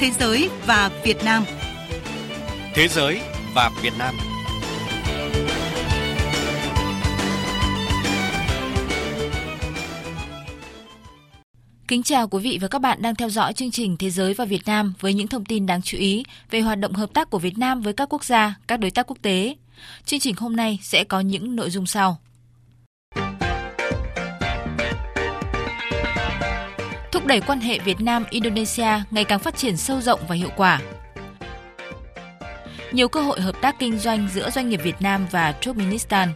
Thế giới và Việt Nam. Thế giới và Việt Nam. Kính chào quý vị và các bạn đang theo dõi chương trình Thế giới và Việt Nam với những thông tin đáng chú ý về hoạt động hợp tác của Việt Nam với các quốc gia, các đối tác quốc tế. Chương trình hôm nay sẽ có những nội dung sau. Thúc đẩy quan hệ Việt Nam Indonesia ngày càng phát triển sâu rộng và hiệu quả. Nhiều cơ hội hợp tác kinh doanh giữa doanh nghiệp Việt Nam và Turkmenistan.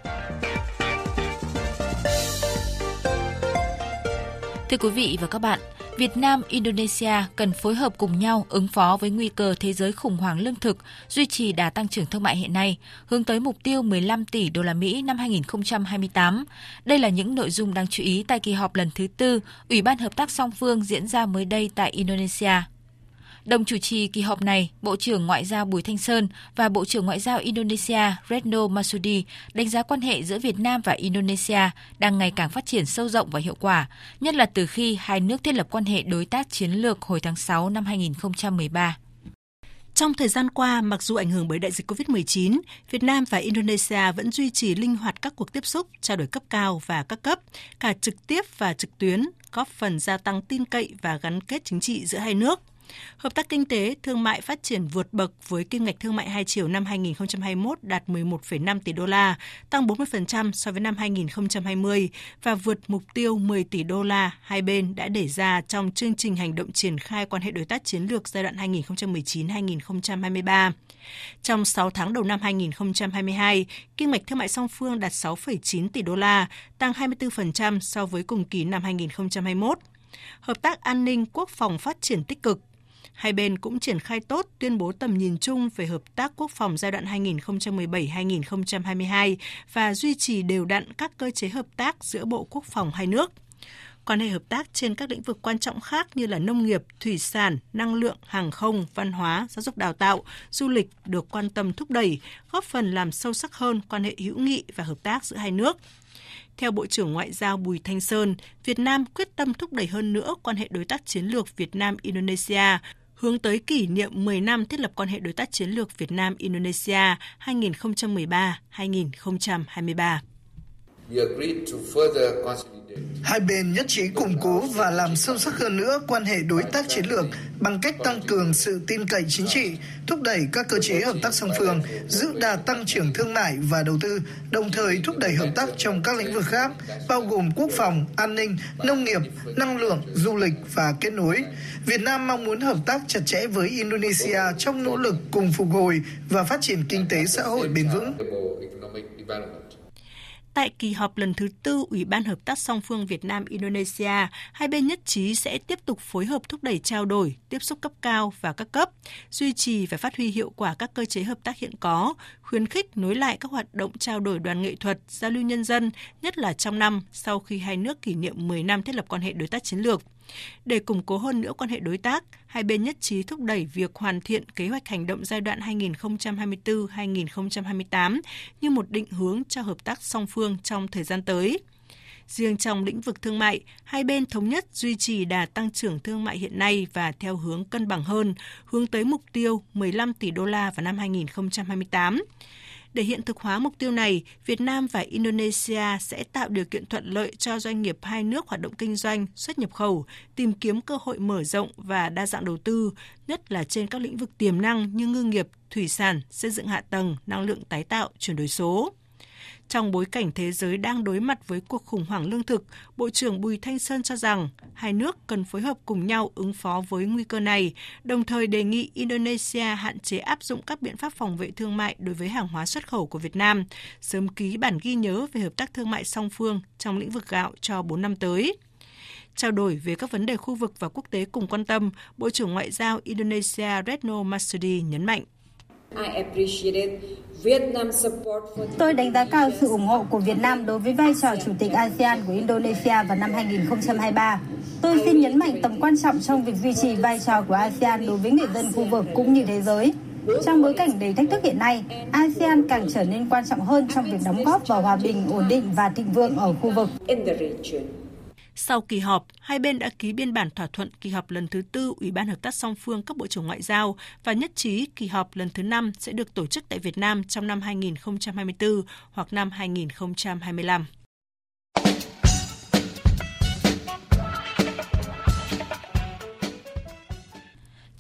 Thưa quý vị và các bạn, Việt Nam, Indonesia cần phối hợp cùng nhau ứng phó với nguy cơ thế giới khủng hoảng lương thực, duy trì đà tăng trưởng thương mại hiện nay, hướng tới mục tiêu 15 tỷ đô la Mỹ năm 2028. Đây là những nội dung đáng chú ý tại kỳ họp lần thứ tư Ủy ban Hợp tác song phương diễn ra mới đây tại Indonesia. Đồng chủ trì kỳ họp này, Bộ trưởng Ngoại giao Bùi Thanh Sơn và Bộ trưởng Ngoại giao Indonesia Retno Masudi đánh giá quan hệ giữa Việt Nam và Indonesia đang ngày càng phát triển sâu rộng và hiệu quả, nhất là từ khi hai nước thiết lập quan hệ đối tác chiến lược hồi tháng 6 năm 2013. Trong thời gian qua, mặc dù ảnh hưởng bởi đại dịch COVID-19, Việt Nam và Indonesia vẫn duy trì linh hoạt các cuộc tiếp xúc, trao đổi cấp cao và các cấp, cả trực tiếp và trực tuyến, góp phần gia tăng tin cậy và gắn kết chính trị giữa hai nước. Hợp tác kinh tế, thương mại phát triển vượt bậc với kim ngạch thương mại hai chiều năm 2021 đạt 11,5 tỷ đô la, tăng 40% so với năm 2020 và vượt mục tiêu 10 tỷ đô la hai bên đã đề ra trong chương trình hành động triển khai quan hệ đối tác chiến lược giai đoạn 2019-2023. Trong 6 tháng đầu năm 2022, kim ngạch thương mại song phương đạt 6,9 tỷ đô la, tăng 24% so với cùng kỳ năm 2021. Hợp tác an ninh quốc phòng phát triển tích cực, Hai bên cũng triển khai tốt tuyên bố tầm nhìn chung về hợp tác quốc phòng giai đoạn 2017-2022 và duy trì đều đặn các cơ chế hợp tác giữa Bộ Quốc phòng hai nước. Quan hệ hợp tác trên các lĩnh vực quan trọng khác như là nông nghiệp, thủy sản, năng lượng, hàng không, văn hóa, giáo dục đào tạo, du lịch được quan tâm thúc đẩy, góp phần làm sâu sắc hơn quan hệ hữu nghị và hợp tác giữa hai nước. Theo Bộ trưởng Ngoại giao Bùi Thanh Sơn, Việt Nam quyết tâm thúc đẩy hơn nữa quan hệ đối tác chiến lược Việt Nam-Indonesia, hướng tới kỷ niệm 10 năm thiết lập quan hệ đối tác chiến lược Việt Nam Indonesia 2013-2023. Hai bên nhất trí củng cố và làm sâu sắc hơn nữa quan hệ đối tác chiến lược bằng cách tăng cường sự tin cậy chính trị, thúc đẩy các cơ chế hợp tác song phương, giữ đà tăng trưởng thương mại và đầu tư, đồng thời thúc đẩy hợp tác trong các lĩnh vực khác, bao gồm quốc phòng, an ninh, nông nghiệp, năng lượng, du lịch và kết nối. Việt Nam mong muốn hợp tác chặt chẽ với Indonesia trong nỗ lực cùng phục hồi và phát triển kinh tế xã hội bền vững. Tại kỳ họp lần thứ tư Ủy ban Hợp tác song phương Việt Nam Indonesia, hai bên nhất trí sẽ tiếp tục phối hợp thúc đẩy trao đổi, tiếp xúc cấp cao và các cấp, duy trì và phát huy hiệu quả các cơ chế hợp tác hiện có, khuyến khích nối lại các hoạt động trao đổi đoàn nghệ thuật, giao lưu nhân dân, nhất là trong năm sau khi hai nước kỷ niệm 10 năm thiết lập quan hệ đối tác chiến lược. Để củng cố hơn nữa quan hệ đối tác, hai bên nhất trí thúc đẩy việc hoàn thiện kế hoạch hành động giai đoạn 2024-2028 như một định hướng cho hợp tác song phương trong thời gian tới. Riêng trong lĩnh vực thương mại, hai bên thống nhất duy trì đà tăng trưởng thương mại hiện nay và theo hướng cân bằng hơn, hướng tới mục tiêu 15 tỷ đô la vào năm 2028. Để hiện thực hóa mục tiêu này, Việt Nam và Indonesia sẽ tạo điều kiện thuận lợi cho doanh nghiệp hai nước hoạt động kinh doanh, xuất nhập khẩu, tìm kiếm cơ hội mở rộng và đa dạng đầu tư, nhất là trên các lĩnh vực tiềm năng như ngư nghiệp, thủy sản, xây dựng hạ tầng, năng lượng tái tạo, chuyển đổi số. Trong bối cảnh thế giới đang đối mặt với cuộc khủng hoảng lương thực, Bộ trưởng Bùi Thanh Sơn cho rằng hai nước cần phối hợp cùng nhau ứng phó với nguy cơ này, đồng thời đề nghị Indonesia hạn chế áp dụng các biện pháp phòng vệ thương mại đối với hàng hóa xuất khẩu của Việt Nam, sớm ký bản ghi nhớ về hợp tác thương mại song phương trong lĩnh vực gạo cho 4 năm tới. Trao đổi về các vấn đề khu vực và quốc tế cùng quan tâm, Bộ trưởng Ngoại giao Indonesia Retno Marsudi nhấn mạnh. Tôi đánh giá cao sự ủng hộ của Việt Nam đối với vai trò chủ tịch ASEAN của Indonesia vào năm 2023. Tôi xin nhấn mạnh tầm quan trọng trong việc duy trì vai trò của ASEAN đối với người dân khu vực cũng như thế giới. Trong bối cảnh đầy thách thức hiện nay, ASEAN càng trở nên quan trọng hơn trong việc đóng góp vào hòa bình, ổn định và thịnh vượng ở khu vực. Sau kỳ họp, hai bên đã ký biên bản thỏa thuận kỳ họp lần thứ tư Ủy ban Hợp tác song phương các bộ trưởng ngoại giao và nhất trí kỳ họp lần thứ năm sẽ được tổ chức tại Việt Nam trong năm 2024 hoặc năm 2025.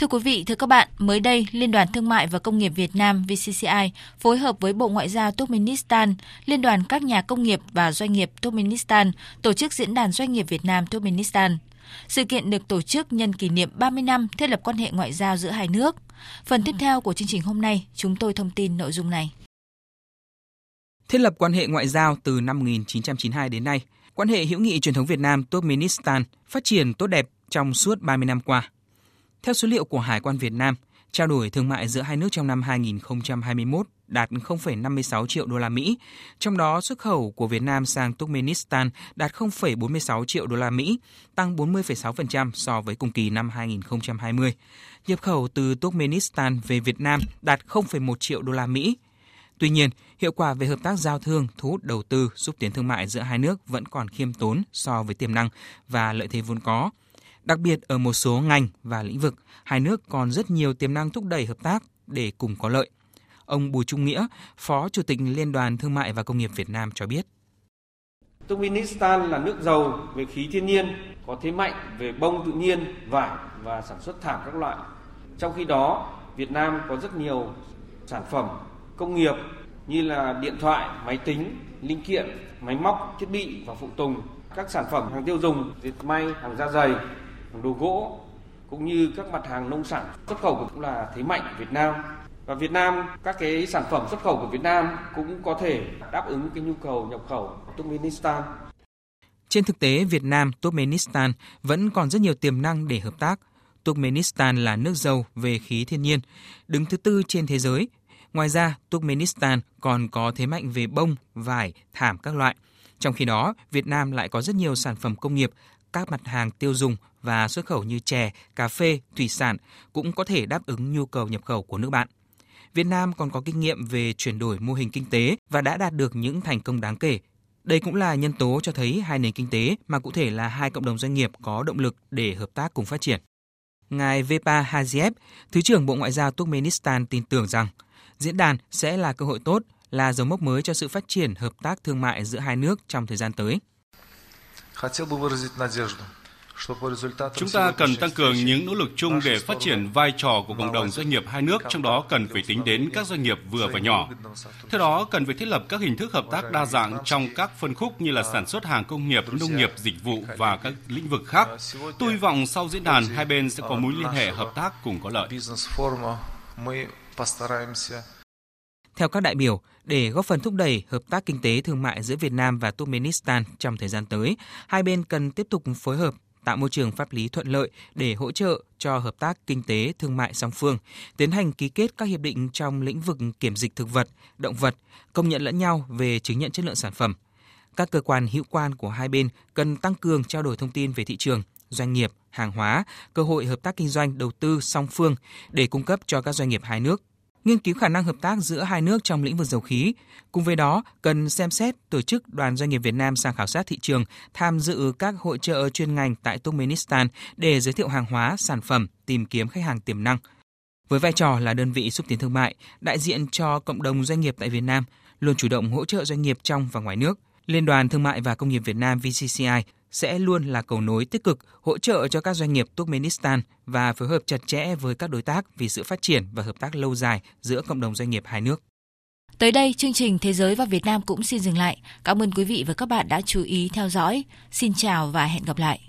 Thưa quý vị, thưa các bạn, mới đây, Liên đoàn Thương mại và Công nghiệp Việt Nam VCCI phối hợp với Bộ Ngoại giao Turkmenistan, Liên đoàn các nhà công nghiệp và doanh nghiệp Turkmenistan tổ chức diễn đàn doanh nghiệp Việt Nam Turkmenistan. Sự kiện được tổ chức nhân kỷ niệm 30 năm thiết lập quan hệ ngoại giao giữa hai nước. Phần tiếp theo của chương trình hôm nay, chúng tôi thông tin nội dung này. Thiết lập quan hệ ngoại giao từ năm 1992 đến nay, quan hệ hữu nghị truyền thống Việt Nam Turkmenistan phát triển tốt đẹp trong suốt 30 năm qua. Theo số liệu của Hải quan Việt Nam, trao đổi thương mại giữa hai nước trong năm 2021 đạt 0,56 triệu đô la Mỹ, trong đó xuất khẩu của Việt Nam sang Turkmenistan đạt 0,46 triệu đô la Mỹ, tăng 40,6% so với cùng kỳ năm 2020. Nhập khẩu từ Turkmenistan về Việt Nam đạt 0,1 triệu đô la Mỹ. Tuy nhiên, hiệu quả về hợp tác giao thương, thu hút đầu tư, xúc tiến thương mại giữa hai nước vẫn còn khiêm tốn so với tiềm năng và lợi thế vốn có – Đặc biệt ở một số ngành và lĩnh vực, hai nước còn rất nhiều tiềm năng thúc đẩy hợp tác để cùng có lợi. Ông Bùi Trung Nghĩa, Phó Chủ tịch Liên đoàn Thương mại và Công nghiệp Việt Nam cho biết. Turkmenistan là nước giàu về khí thiên nhiên, có thế mạnh về bông tự nhiên, vải và sản xuất thảm các loại. Trong khi đó, Việt Nam có rất nhiều sản phẩm công nghiệp như là điện thoại, máy tính, linh kiện, máy móc, thiết bị và phụ tùng, các sản phẩm hàng tiêu dùng, dệt may, hàng da dày, đồ gỗ cũng như các mặt hàng nông sản xuất khẩu cũng là thế mạnh của Việt Nam và Việt Nam các cái sản phẩm xuất khẩu của Việt Nam cũng có thể đáp ứng cái nhu cầu nhập khẩu của Turkmenistan. Trên thực tế, Việt Nam, Turkmenistan vẫn còn rất nhiều tiềm năng để hợp tác. Turkmenistan là nước giàu về khí thiên nhiên, đứng thứ tư trên thế giới. Ngoài ra, Turkmenistan còn có thế mạnh về bông, vải, thảm các loại. Trong khi đó, Việt Nam lại có rất nhiều sản phẩm công nghiệp, các mặt hàng tiêu dùng và xuất khẩu như chè, cà phê, thủy sản cũng có thể đáp ứng nhu cầu nhập khẩu của nước bạn. Việt Nam còn có kinh nghiệm về chuyển đổi mô hình kinh tế và đã đạt được những thành công đáng kể. Đây cũng là nhân tố cho thấy hai nền kinh tế mà cụ thể là hai cộng đồng doanh nghiệp có động lực để hợp tác cùng phát triển. Ngài Vepa Haziev, Thứ trưởng Bộ Ngoại giao Turkmenistan tin tưởng rằng diễn đàn sẽ là cơ hội tốt, là dấu mốc mới cho sự phát triển hợp tác thương mại giữa hai nước trong thời gian tới. Chúng ta cần tăng cường những nỗ lực chung để phát triển vai trò của cộng đồng doanh nghiệp hai nước, trong đó cần phải tính đến các doanh nghiệp vừa và nhỏ. Theo đó, cần phải thiết lập các hình thức hợp tác đa dạng trong các phân khúc như là sản xuất hàng công nghiệp, nông nghiệp, dịch vụ và các lĩnh vực khác. Tôi hy vọng sau diễn đàn, hai bên sẽ có mối liên hệ hợp tác cùng có lợi. Theo các đại biểu, để góp phần thúc đẩy hợp tác kinh tế thương mại giữa Việt Nam và Turkmenistan trong thời gian tới, hai bên cần tiếp tục phối hợp tạo môi trường pháp lý thuận lợi để hỗ trợ cho hợp tác kinh tế thương mại song phương, tiến hành ký kết các hiệp định trong lĩnh vực kiểm dịch thực vật, động vật, công nhận lẫn nhau về chứng nhận chất lượng sản phẩm. Các cơ quan hữu quan của hai bên cần tăng cường trao đổi thông tin về thị trường, doanh nghiệp, hàng hóa, cơ hội hợp tác kinh doanh, đầu tư song phương để cung cấp cho các doanh nghiệp hai nước nghiên cứu khả năng hợp tác giữa hai nước trong lĩnh vực dầu khí. Cùng với đó, cần xem xét tổ chức đoàn doanh nghiệp Việt Nam sang khảo sát thị trường, tham dự các hội trợ chuyên ngành tại Turkmenistan để giới thiệu hàng hóa, sản phẩm, tìm kiếm khách hàng tiềm năng. Với vai trò là đơn vị xúc tiến thương mại, đại diện cho cộng đồng doanh nghiệp tại Việt Nam, luôn chủ động hỗ trợ doanh nghiệp trong và ngoài nước. Liên đoàn Thương mại và Công nghiệp Việt Nam VCCI sẽ luôn là cầu nối tích cực hỗ trợ cho các doanh nghiệp Turkmenistan và phối hợp chặt chẽ với các đối tác vì sự phát triển và hợp tác lâu dài giữa cộng đồng doanh nghiệp hai nước. Tới đây, chương trình Thế giới và Việt Nam cũng xin dừng lại. Cảm ơn quý vị và các bạn đã chú ý theo dõi. Xin chào và hẹn gặp lại.